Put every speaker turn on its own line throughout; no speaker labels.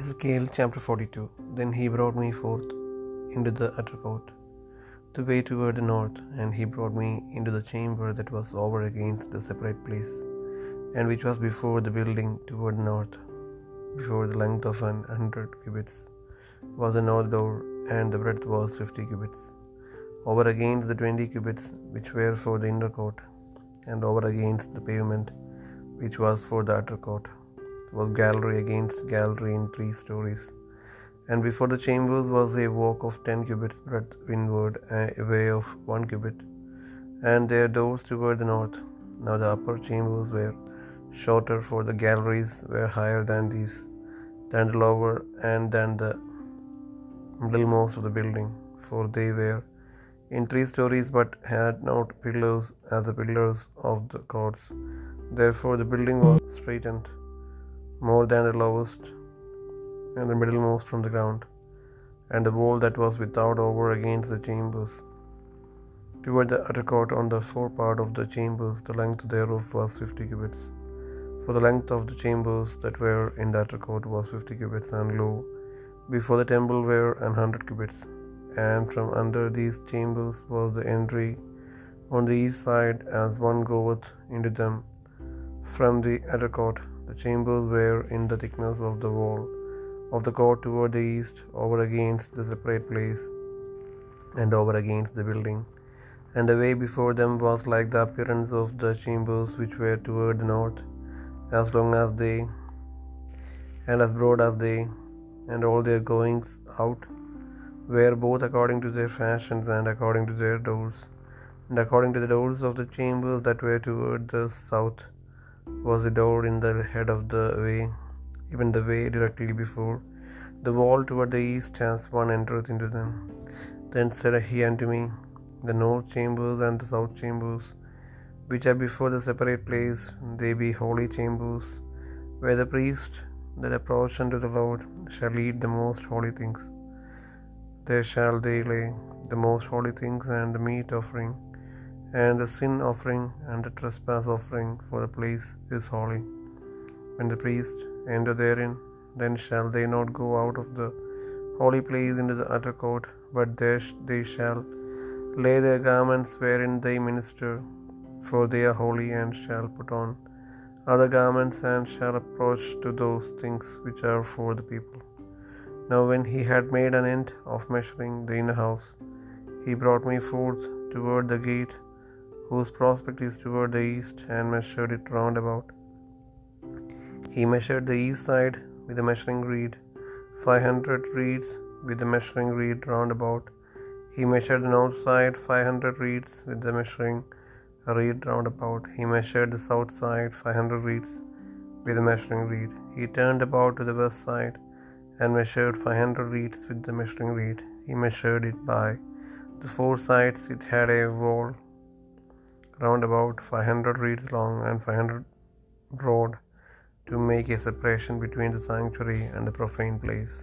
Ezekiel chapter 42 Then he brought me forth into the utter court, the way toward the north, and he brought me into the chamber that was over against the separate place, and which was before the building toward the north. Before the length of an hundred cubits was the north door, and the breadth was fifty cubits. Over against the twenty cubits which were for the inner court, and over against the pavement which was for the utter court, was gallery against gallery in three stories. And before the chambers was a walk of ten cubits breadth windward, a way of one cubit, and their doors toward the north. Now the upper chambers were shorter, for the galleries were higher than these, than the lower, and than the middlemost of the building, for they were in three stories, but had not pillars as the pillars of the courts. Therefore the building was straitened more than the lowest and the middlemost from the ground, and the wall that was without over against the chambers. Toward the utter court on the forepart of the chambers, the length thereof was fifty cubits. For the length of the chambers that were in the utter court was fifty cubits, and lo, before the temple were an hundred cubits. And from under these chambers was the entry on the east side, as one goeth into them from the utter court. The chambers were in the thickness of the wall of the court toward the east, over against the separate place, and over against the building. And the way before them was like the appearance of the chambers which were toward the north, as long as they, and as broad as they, and all their goings out were both according to their fashions and according to their doors. And according to the doors of the chambers that were toward the south was the door in the head of the way, even the way directly before the wall toward the east as one entereth into them. Then said he unto me, The north chambers and the south chambers, which are before the separate place, they be holy chambers, where the priest that approach unto the Lord shall eat the most holy things. There shall they lay the most holy things and the meat offering, and the sin offering and the trespass offering, for the place is holy. When the priest enter therein, then shall they not go out of the holy place into the utter court, but there they shall lay their garments wherein they minister, for they are holy, and shall put on other garments, and shall approach to those things which are for the people. Now when he had made an end of measuring the inner house, he brought me forth toward the gate, whose prospect is toward the east, and measured it round about. He measured the east side with a measuring reed, five hundred reeds with the measuring reed round about. He measured the north side, five hundred reeds with the measuring reed round about. He measured the south side, five hundred reeds with the measuring reed. He turned about to the west side and measured five hundred reeds with the measuring reed. He measured it by the four sides. It had a wall round about five hundred reeds long and five hundred broad, to make a separation between the sanctuary and the profane place.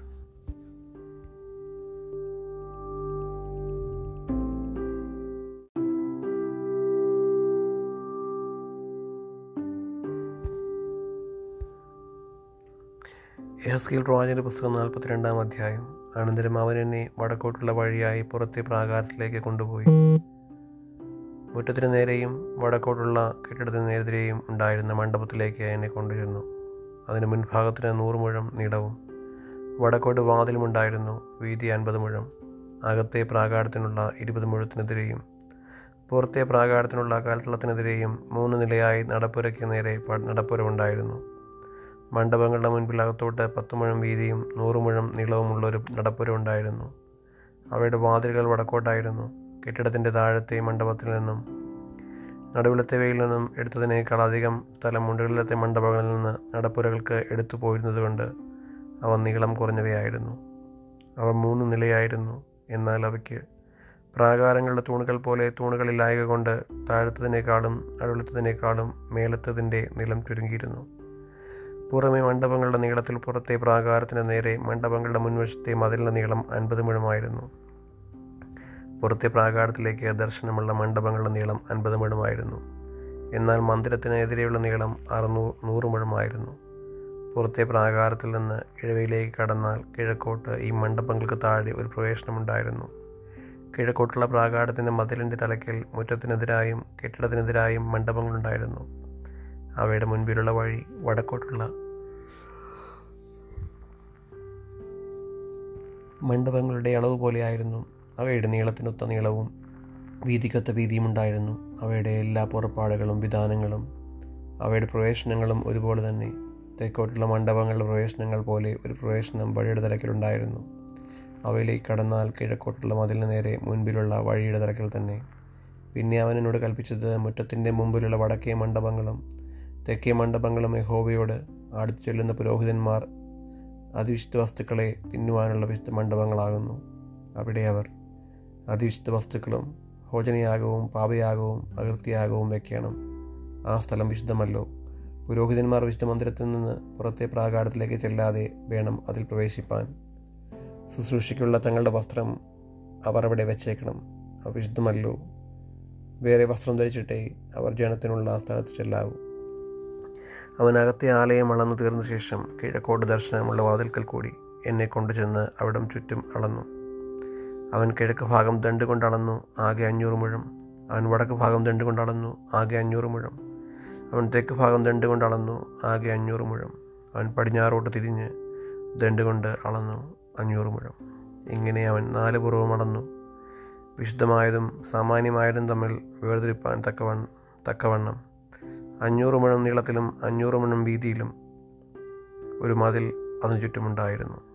Ezekiel പ്രവാചകന്റെ പുസ്തകം നാൽപ്പത്തിരണ്ടാം അധ്യായം അനന്തരം അവൻ എന്നെ വടക്കോട്ടുള്ള വഴിയായി പുറത്തെ പ്രാകാരത്തിലേക്ക് കൊണ്ടുപോയി മുറ്റത്തിന് നേരെയും വടക്കോട്ടുള്ള കെട്ടിടത്തിന് നേരെതിരെയും ഉണ്ടായിരുന്ന മണ്ഡപത്തിലേക്ക് എന്നെ കൊണ്ടുവരുന്നു അതിന് മുൻഭാഗത്തിന് നൂറ് മുഴം നീളവും വടക്കോട്ട് വാതിലുമുണ്ടായിരുന്നു വീതി അൻപത് മുഴം അകത്തെ പ്രാകാരത്തിനുള്ള ഇരുപത് മുഴത്തിനെതിരെയും പുറത്തെ പ്രാകാരത്തിനുള്ള കാൽത്തളത്തിനെതിരെയും മൂന്ന് നിലയായി നടപ്പുരയ്ക്ക് നേരെ നടപ്പുരമുണ്ടായിരുന്നു മണ്ഡപങ്ങളുടെ മുൻപിൽ അകത്തോട്ട് പത്ത് മുഴം വീതിയും നൂറ് മുഴം നീളവുമുള്ള ഒരു നടപ്പുരമുണ്ടായിരുന്നു അവയുടെ വാതിലുകൾ വടക്കോട്ടായിരുന്നു. കെട്ടിടത്തിന്റെ താഴത്തെ മണ്ഡപത്തിൽ നിന്നും നടുവിലത്തെവയിൽ നിന്നും എടുത്തതിനേക്കാൾ അധികം സ്ഥലം മുണ്ടുകളിലത്തെ മണ്ഡപങ്ങളിൽ നിന്ന് നടപ്പുരകൾക്ക് എടുത്തു പോയിരുന്നതുകൊണ്ട് അവ നീളം കുറഞ്ഞവയായിരുന്നു. അവ മൂന്ന് നിലയായിരുന്നു. എന്നാൽ അവയ്ക്ക് പ്രാകാരങ്ങളുടെ തൂണുകൾ പോലെ തൂണുകളിലായക കൊണ്ട് താഴത്തതിനേക്കാളും നടുവിലത്തതിനേക്കാളും മേലത്തതിന്റെ നീളം ചുരുങ്ങിയിരുന്നു. പുറമെ മണ്ഡപങ്ങളുടെ നീളത്തിൽ പുറത്തെ പ്രാകാരത്തിന് നേരെ മണ്ഡപങ്ങളുടെ മുൻവശത്തെ മതിലിന്റെ നീളം അൻപത് മുഴമായിരുന്നു. പുറത്തെ പ്രാകാരത്തിലേക്ക് ദർശനമുള്ള മണ്ഡപങ്ങളുടെ നീളം അൻപത് മുഴമായിരുന്നു എന്നാൽ മന്ദിരത്തിന് എതിരെയുള്ള നീളം അറുന്നൂ നൂറ് മുഴമായിരുന്നു പുറത്തെ പ്രാകാരത്തിൽ നിന്ന് കിഴവയിലേക്ക് കടന്നാൽ കിഴക്കോട്ട് ഈ മണ്ഡപങ്ങൾക്ക് താഴെ ഒരു പ്രവേശനമുണ്ടായിരുന്നു. കിഴക്കോട്ടുള്ള പ്രാകാരത്തിന്റെ മതിലിന്റെ തലക്കൽ മുറ്റത്തിനെതിരായും കെട്ടിടത്തിനെതിരായും മണ്ഡപങ്ങളുണ്ടായിരുന്നു. അവയുടെ മുൻപിലുള്ള വഴി വടക്കോട്ടുള്ള മണ്ഡപങ്ങളുടെ അളവ് പോലെയായിരുന്നു. അവയുടെ നീളത്തിനൊത്ത നീളവും വീതിക്കൊത്ത വീതിയും ഉണ്ടായിരുന്നു. അവയുടെ എല്ലാ പുറപ്പാടുകളും വിധാനങ്ങളും അവയുടെ പ്രവേശനങ്ങളും ഒരുപോലെ തന്നെ. തെക്കോട്ടുള്ള മണ്ഡപങ്ങളുടെ പ്രവേശനങ്ങൾ പോലെ ഒരു പ്രവേശനം വഴിയുടെ തലക്കിലുണ്ടായിരുന്നു അവയിലേക്ക് കടന്നാൽ കിഴക്കോട്ടുള്ള മതിലിന് നേരെ മുൻപിലുള്ള വഴിയുടെ തലക്കിൽ തന്നെ. പിന്നെ അവൻ എന്നോട് കൽപ്പിച്ചത് മുറ്റത്തിന്റെ മുമ്പിലുള്ള വടക്കേ മണ്ഡപങ്ങളും തെക്കേ മണ്ഡപങ്ങളും യഹോവയോട് അടുത്തു ചെല്ലുന്ന പുരോഹിതന്മാർ അതിവിശുദ്ധ വസ്തുക്കളെ തിന്നുവാനുള്ള വിശുദ്ധ മണ്ഡപങ്ങളാകുന്നു. അവിടെ അവർ അതിവിശുദ്ധ വസ്തുക്കളും ഭോജനയാഗവും പാപയാഗവും അകൃത്യയാഗവും വെക്കണം ആ സ്ഥലം വിശുദ്ധമല്ലോ. പുരോഹിതന്മാർ വിശുദ്ധ മന്ദിരത്തിൽ നിന്ന് പുറത്തെ പ്രാകാരത്തിലേക്ക് ചെല്ലാതെ വേണം അതിൽ പ്രവേശിപ്പാൻ. ശുശ്രൂഷയ്ക്കുള്ള തങ്ങളുടെ വസ്ത്രം അവർ അവിടെ വെച്ചേക്കണം. അവ വിശുദ്ധമല്ലോ. വേറെ വസ്ത്രം ധരിച്ചിട്ടേ അവർ ജനത്തിനുള്ള സ്ഥലത്ത് ചെല്ലാവൂ. അവനകത്തെ ആലയം അളന്നു തീർന്ന ശേഷം കിഴക്കോട്ട് ദർശനമുള്ള വാതിൽക്കൽ കൂടി എന്നെ കൊണ്ടുചെന്ന് അവിടം ചുറ്റും അളന്നു. അവൻ കിഴക്ക് ഭാഗം ദണ്ട് കൊണ്ടളന്നു ആകെ അഞ്ഞൂറ് മുഴം. അവൻ വടക്ക് ഭാഗം ദണ്ട് കൊണ്ടളന്നു ആകെ അഞ്ഞൂറ് മുഴം. അവൻ തെക്ക് ഭാഗം ദണ്ട് കൊണ്ട് അളന്നു ആകെ അഞ്ഞൂറ് മുഴം. അവൻ പടിഞ്ഞാറോട്ട് തിരിഞ്ഞ് ദണ്ട് കൊണ്ട് അളന്നു അഞ്ഞൂറ് മുഴം. ഇങ്ങനെ അവൻ നാല് പുറവും അളന്നു. വിശുദ്ധമായതും സാമാന്യമായതും തമ്മിൽ വേർതിരിപ്പാൻ തക്കവണ്ണം തക്കവണ്ണം. അഞ്ഞൂറ് മുഴം നീളത്തിലും അഞ്ഞൂറ് മുഴം വീതിയിലും ഒരു മതിൽ അതിനു ചുറ്റുമുണ്ടായിരുന്നു.